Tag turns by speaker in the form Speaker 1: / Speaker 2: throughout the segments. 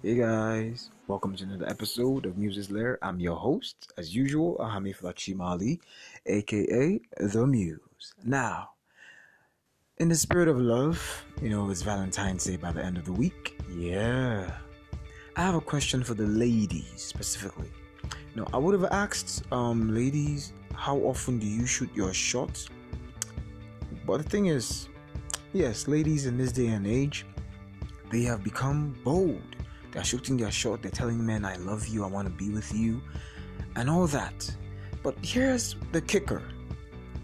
Speaker 1: Hey guys, welcome to another episode of Muse's Lair. I'm your host, as usual, Ahami Flachimali, aka The Muse. Now, in the spirit of love, you know, it's Valentine's Day by the end of the week. Yeah. I have a question for the ladies specifically. Now, I would have asked, um, ladies, how often do you shoot your shots? But the thing is, yes, ladies in this day and age, they have become bold. They're shooting their shot, they're telling men, I love you, I want to be with you, and all that. But here's the kicker.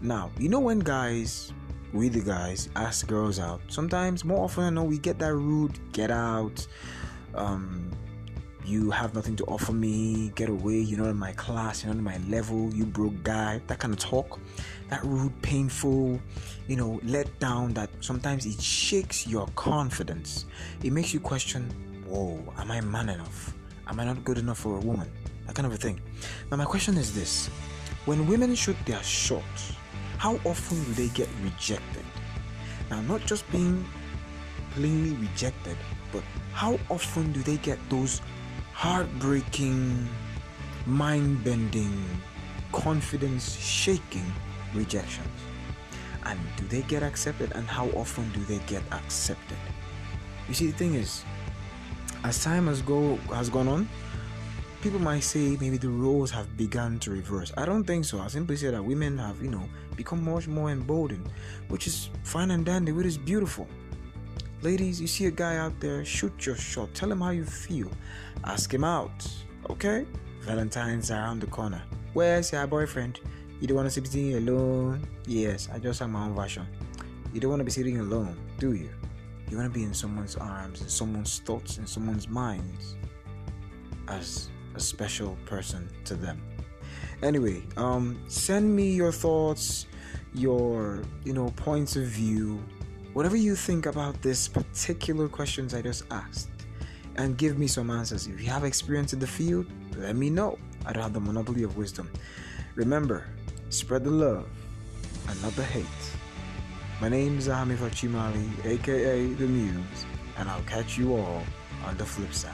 Speaker 1: Now, you know when guys, we the guys, ask girls out, sometimes more often than not, we get that rude, get out, um, you have nothing to offer me, get away, you're not in my class, you're not in my level, you broke guy, that kind of talk, that rude, painful, you know, let down that sometimes it shakes your confidence. It makes you question, whoa, am I man enough? Am I not good enough for a woman? That kind of a thing. Now, my question is this when women shoot their shot, how often do they get rejected? Now, not just being plainly rejected, but how often do they get those heartbreaking, mind bending, confidence shaking rejections? And do they get accepted? And how often do they get accepted? You see, the thing is, as time has go has gone on, people might say maybe the roles have begun to reverse. I don't think so. I simply say that women have, you know, become much more emboldened, which is fine and dandy, which is beautiful. Ladies, you see a guy out there, shoot your shot. Tell him how you feel. Ask him out. Okay? Valentine's around the corner. Where's your boyfriend? You don't want to be sitting alone? Yes, I just have my own version. You don't want to be sitting alone, do you? You want to be in someone's arms, in someone's thoughts, in someone's minds as a special person to them. Anyway, um, send me your thoughts, your you know points of view, whatever you think about this particular questions I just asked, and give me some answers. If you have experience in the field, let me know. I don't have the monopoly of wisdom. Remember, spread the love and not the hate. My name is Ahami Fachimali, aka The Muse, and I'll catch you all on the flip side.